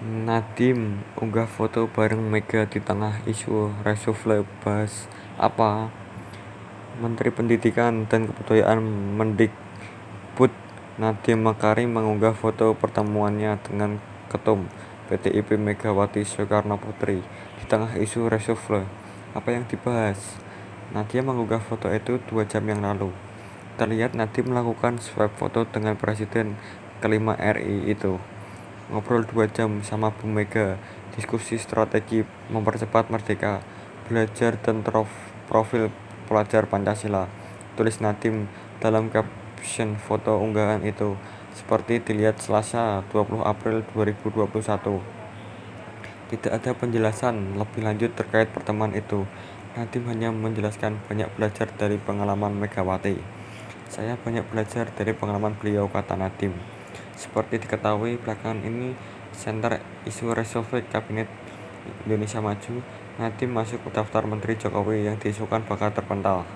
Nadiem unggah foto bareng Mega di tengah isu reshuffle bahas apa? Menteri Pendidikan dan Kebudayaan Mendikbud Nadiem Makarim mengunggah foto pertemuannya dengan Ketum PDIP Megawati Soekarnoputri di tengah isu reshuffle. Apa yang dibahas? Nadiem mengunggah foto itu dua jam yang lalu. Terlihat Nadiem melakukan swipe foto dengan Presiden kelima RI itu. Ngobrol dua jam sama Bu Mega, diskusi strategi mempercepat merdeka, belajar dan profil pelajar Pancasila, tulis Nadiem dalam caption foto unggahan itu, seperti dilihat Selasa 20 April 2021. Tidak ada penjelasan lebih lanjut terkait pertemuan itu. Nadiem hanya menjelaskan banyak belajar dari pengalaman Megawati. Saya banyak belajar dari pengalaman beliau, kata Nadiem. Seperti diketahui, belakangan ini senter isu reshuffle Kabinet Indonesia Maju, Nadiem masuk daftar Menteri Jokowi yang diisukan bakal terpental.